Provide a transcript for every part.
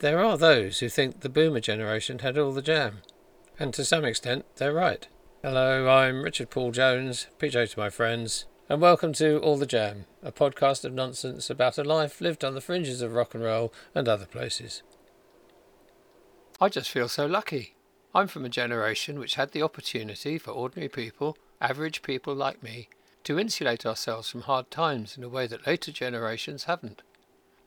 There are those who think the boomer generation had all the jam. And to some extent, they're right. Hello, I'm Richard Paul Jones, PJ to my friends, and welcome to All the Jam, a podcast of nonsense about a life lived on the fringes of rock and roll and other places. I just feel so lucky. I'm from a generation which had the opportunity for ordinary people, average people like me, to insulate ourselves from hard times in a way that later generations haven't.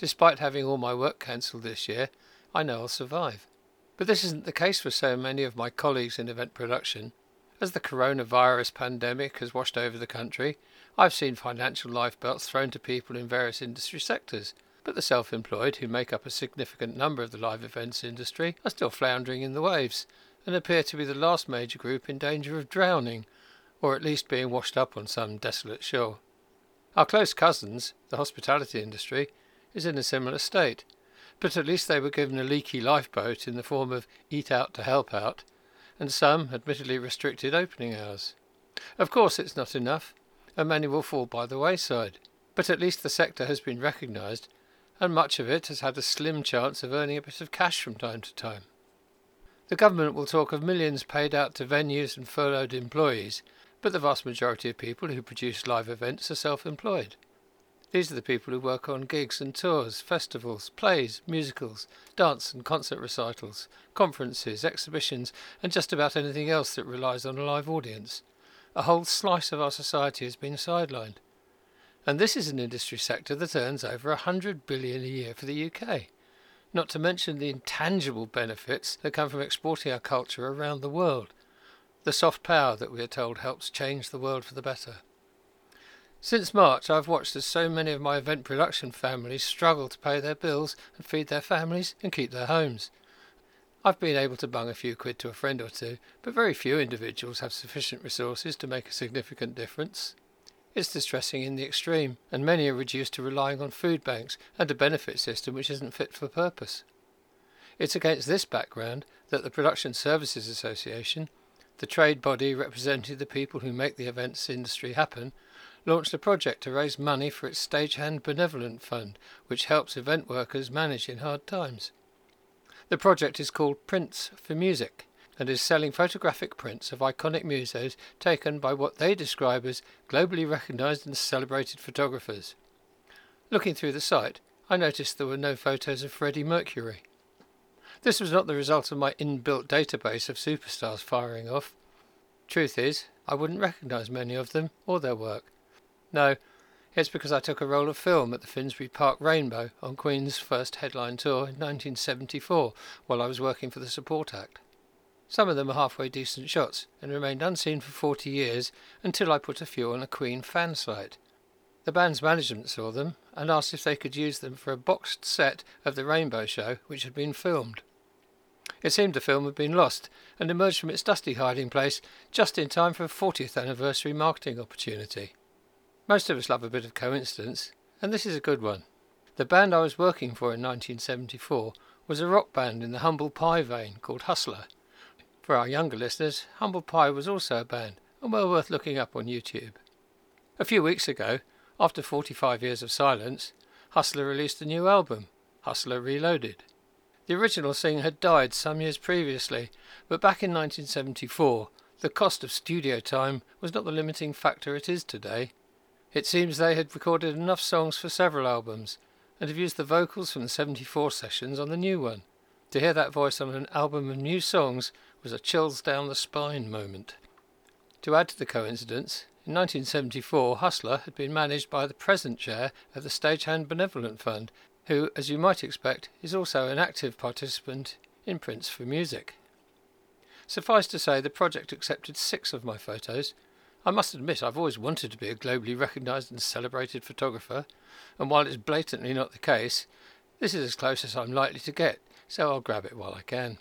Despite having all my work cancelled this year, I know I'll survive. But this isn't the case for so many of my colleagues in event production. As the coronavirus pandemic has washed over the country, I've seen financial lifebelts thrown to people in various industry sectors, but the self employed, who make up a significant number of the live events industry, are still floundering in the waves and appear to be the last major group in danger of drowning, or at least being washed up on some desolate shore. Our close cousins, the hospitality industry, is in a similar state, but at least they were given a leaky lifeboat in the form of Eat Out to Help Out, and some admittedly restricted opening hours. Of course, it's not enough, and many will fall by the wayside, but at least the sector has been recognised, and much of it has had a slim chance of earning a bit of cash from time to time. The government will talk of millions paid out to venues and furloughed employees, but the vast majority of people who produce live events are self employed. These are the people who work on gigs and tours, festivals, plays, musicals, dance and concert recitals, conferences, exhibitions, and just about anything else that relies on a live audience. A whole slice of our society has been sidelined. And this is an industry sector that earns over a hundred billion a year for the UK not to mention the intangible benefits that come from exporting our culture around the world, the soft power that we are told helps change the world for the better. Since March, I've watched as so many of my event production families struggle to pay their bills and feed their families and keep their homes. I've been able to bung a few quid to a friend or two, but very few individuals have sufficient resources to make a significant difference. It's distressing in the extreme, and many are reduced to relying on food banks and a benefit system which isn't fit for purpose. It's against this background that the Production Services Association, the trade body representing the people who make the events industry happen, launched a project to raise money for its Stagehand Benevolent Fund, which helps event workers manage in hard times. The project is called Prints for Music and is selling photographic prints of iconic musos taken by what they describe as globally recognized and celebrated photographers. Looking through the site, I noticed there were no photos of Freddie Mercury. This was not the result of my inbuilt database of superstars firing off. Truth is, I wouldn't recognize many of them or their work. No, it's because I took a roll of film at the Finsbury Park Rainbow on Queen's first headline tour in 1974 while I was working for the Support Act. Some of them are halfway decent shots and remained unseen for 40 years until I put a few on a Queen fan site. The band's management saw them and asked if they could use them for a boxed set of the Rainbow Show which had been filmed. It seemed the film had been lost and emerged from its dusty hiding place just in time for a 40th anniversary marketing opportunity. Most of us love a bit of coincidence, and this is a good one. The band I was working for in 1974 was a rock band in the humble pie vein called Hustler. For our younger listeners, Humble Pie was also a band, and well worth looking up on YouTube. A few weeks ago, after 45 years of silence, Hustler released a new album, Hustler Reloaded. The original singer had died some years previously, but back in 1974, the cost of studio time was not the limiting factor it is today. It seems they had recorded enough songs for several albums, and have used the vocals from the 74 sessions on the new one. To hear that voice on an album of new songs was a chills down the spine moment. To add to the coincidence, in 1974 Hustler had been managed by the present chair of the Stagehand Benevolent Fund, who, as you might expect, is also an active participant in Prints for Music. Suffice to say, the project accepted six of my photos. I must admit I've always wanted to be a globally recognised and celebrated photographer, and while it's blatantly not the case, this is as close as I'm likely to get, so I'll grab it while I can.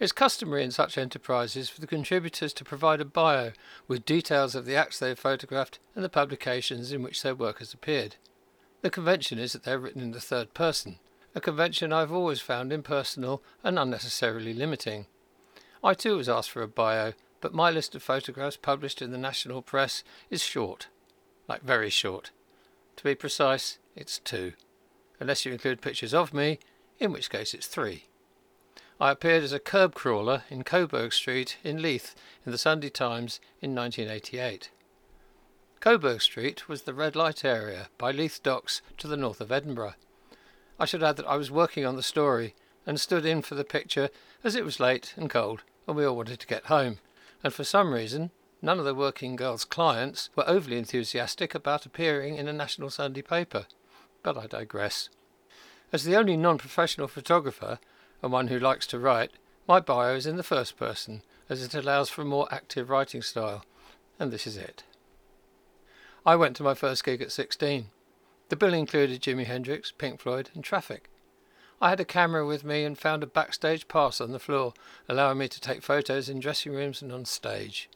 It's customary in such enterprises for the contributors to provide a bio with details of the acts they have photographed and the publications in which their work has appeared. The convention is that they are written in the third person, a convention I have always found impersonal and unnecessarily limiting. I too was asked for a bio, but my list of photographs published in the national press is short, like very short. To be precise, it's two. Unless you include pictures of me, in which case it's three. I appeared as a curb crawler in Coburg Street in Leith in the Sunday Times in 1988. Coburg Street was the red light area by Leith Docks to the north of Edinburgh. I should add that I was working on the story and stood in for the picture as it was late and cold and we all wanted to get home. And for some reason, none of the working girls' clients were overly enthusiastic about appearing in a national Sunday paper. But I digress. As the only non professional photographer, and one who likes to write, my bio is in the first person, as it allows for a more active writing style, and this is it. I went to my first gig at 16. The bill included Jimi Hendrix, Pink Floyd, and traffic. I had a camera with me and found a backstage pass on the floor, allowing me to take photos in dressing rooms and on stage.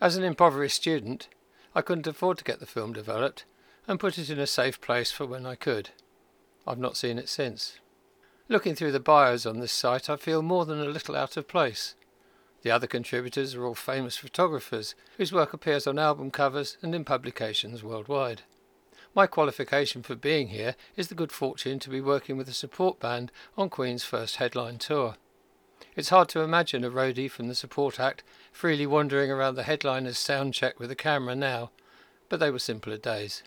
As an impoverished student, I couldn't afford to get the film developed and put it in a safe place for when I could. I've not seen it since. Looking through the bios on this site, I feel more than a little out of place. The other contributors are all famous photographers whose work appears on album covers and in publications worldwide. My qualification for being here is the good fortune to be working with a support band on Queen's first headline tour. It's hard to imagine a roadie from the support act freely wandering around the headliner's sound check with a camera now, but they were simpler days.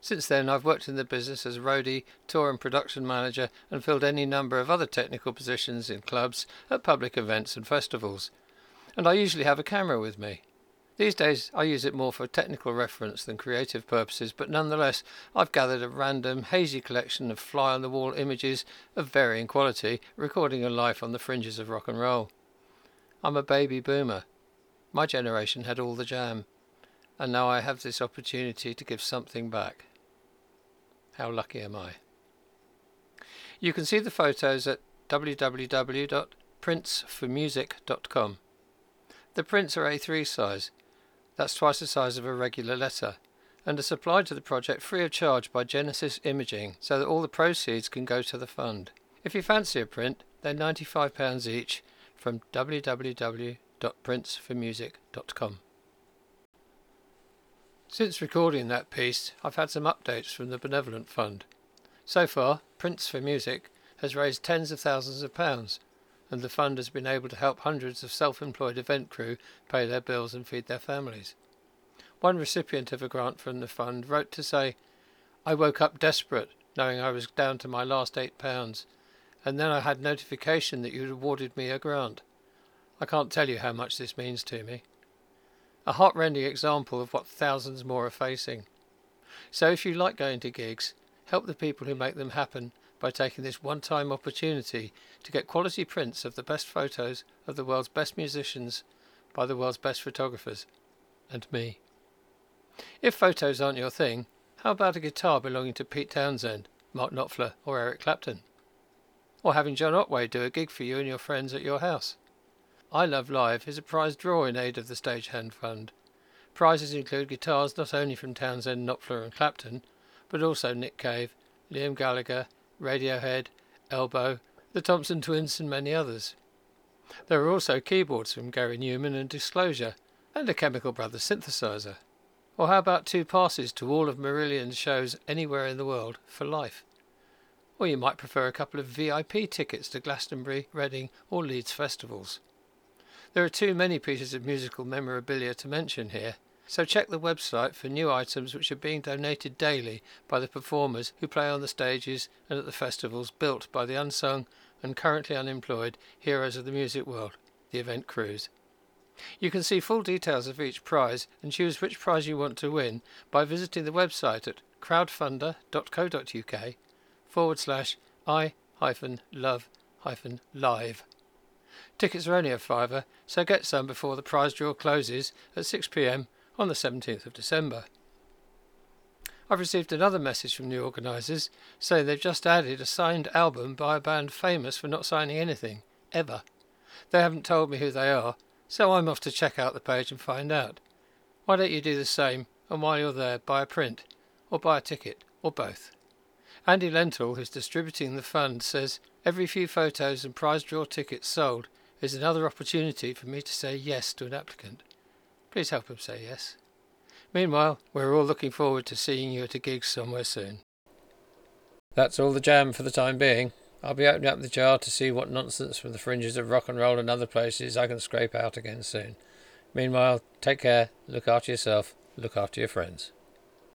Since then, I've worked in the business as roadie, tour and production manager, and filled any number of other technical positions in clubs, at public events, and festivals. And I usually have a camera with me. These days I use it more for technical reference than creative purposes, but nonetheless I've gathered a random, hazy collection of fly on the wall images of varying quality, recording a life on the fringes of rock and roll. I'm a baby boomer. My generation had all the jam, and now I have this opportunity to give something back. How lucky am I? You can see the photos at www.printsformusic.com. The prints are A3 size, that's twice the size of a regular letter, and are supplied to the project free of charge by Genesis Imaging so that all the proceeds can go to the fund. If you fancy a print, they're £95 each from www.printsformusic.com. Since recording that piece, I've had some updates from the Benevolent Fund. So far, Prints for Music has raised tens of thousands of pounds and the fund has been able to help hundreds of self employed event crew pay their bills and feed their families. One recipient of a grant from the fund wrote to say, I woke up desperate, knowing I was down to my last eight pounds, and then I had notification that you'd awarded me a grant. I can't tell you how much this means to me. A heartrending example of what thousands more are facing. So if you like going to gigs, help the people who make them happen by taking this one time opportunity to get quality prints of the best photos of the world's best musicians by the world's best photographers and me. If photos aren't your thing, how about a guitar belonging to Pete Townshend, Mark Knopfler, or Eric Clapton? Or having John Otway do a gig for you and your friends at your house? I Love Live is a prize draw in aid of the Stagehand Fund. Prizes include guitars not only from Townshend, Knopfler, and Clapton, but also Nick Cave, Liam Gallagher, Radiohead, Elbow, the Thompson Twins, and many others. There are also keyboards from Gary Numan and Disclosure, and a Chemical Brothers synthesizer. Or how about two passes to all of Marillion's shows anywhere in the world for life? Or you might prefer a couple of VIP tickets to Glastonbury, Reading, or Leeds festivals. There are too many pieces of musical memorabilia to mention here, so check the website for new items which are being donated daily by the performers who play on the stages and at the festivals built by the unsung and currently unemployed heroes of the music world, the event crews. You can see full details of each prize and choose which prize you want to win by visiting the website at crowdfunder.co.uk forward slash i hyphen love hyphen live. Tickets are only a fiver, so get some before the prize draw closes at 6pm on the 17th of December. I've received another message from the organisers saying they've just added a signed album by a band famous for not signing anything, ever. They haven't told me who they are, so I'm off to check out the page and find out. Why don't you do the same, and while you're there, buy a print, or buy a ticket, or both? Andy Lenthall, who's distributing the fund, says every few photos and prize draw tickets sold is another opportunity for me to say yes to an applicant. Please help him say yes. Meanwhile, we're all looking forward to seeing you at a gig somewhere soon. That's all the jam for the time being. I'll be opening up the jar to see what nonsense from the fringes of rock and roll and other places I can scrape out again soon. Meanwhile, take care, look after yourself, look after your friends.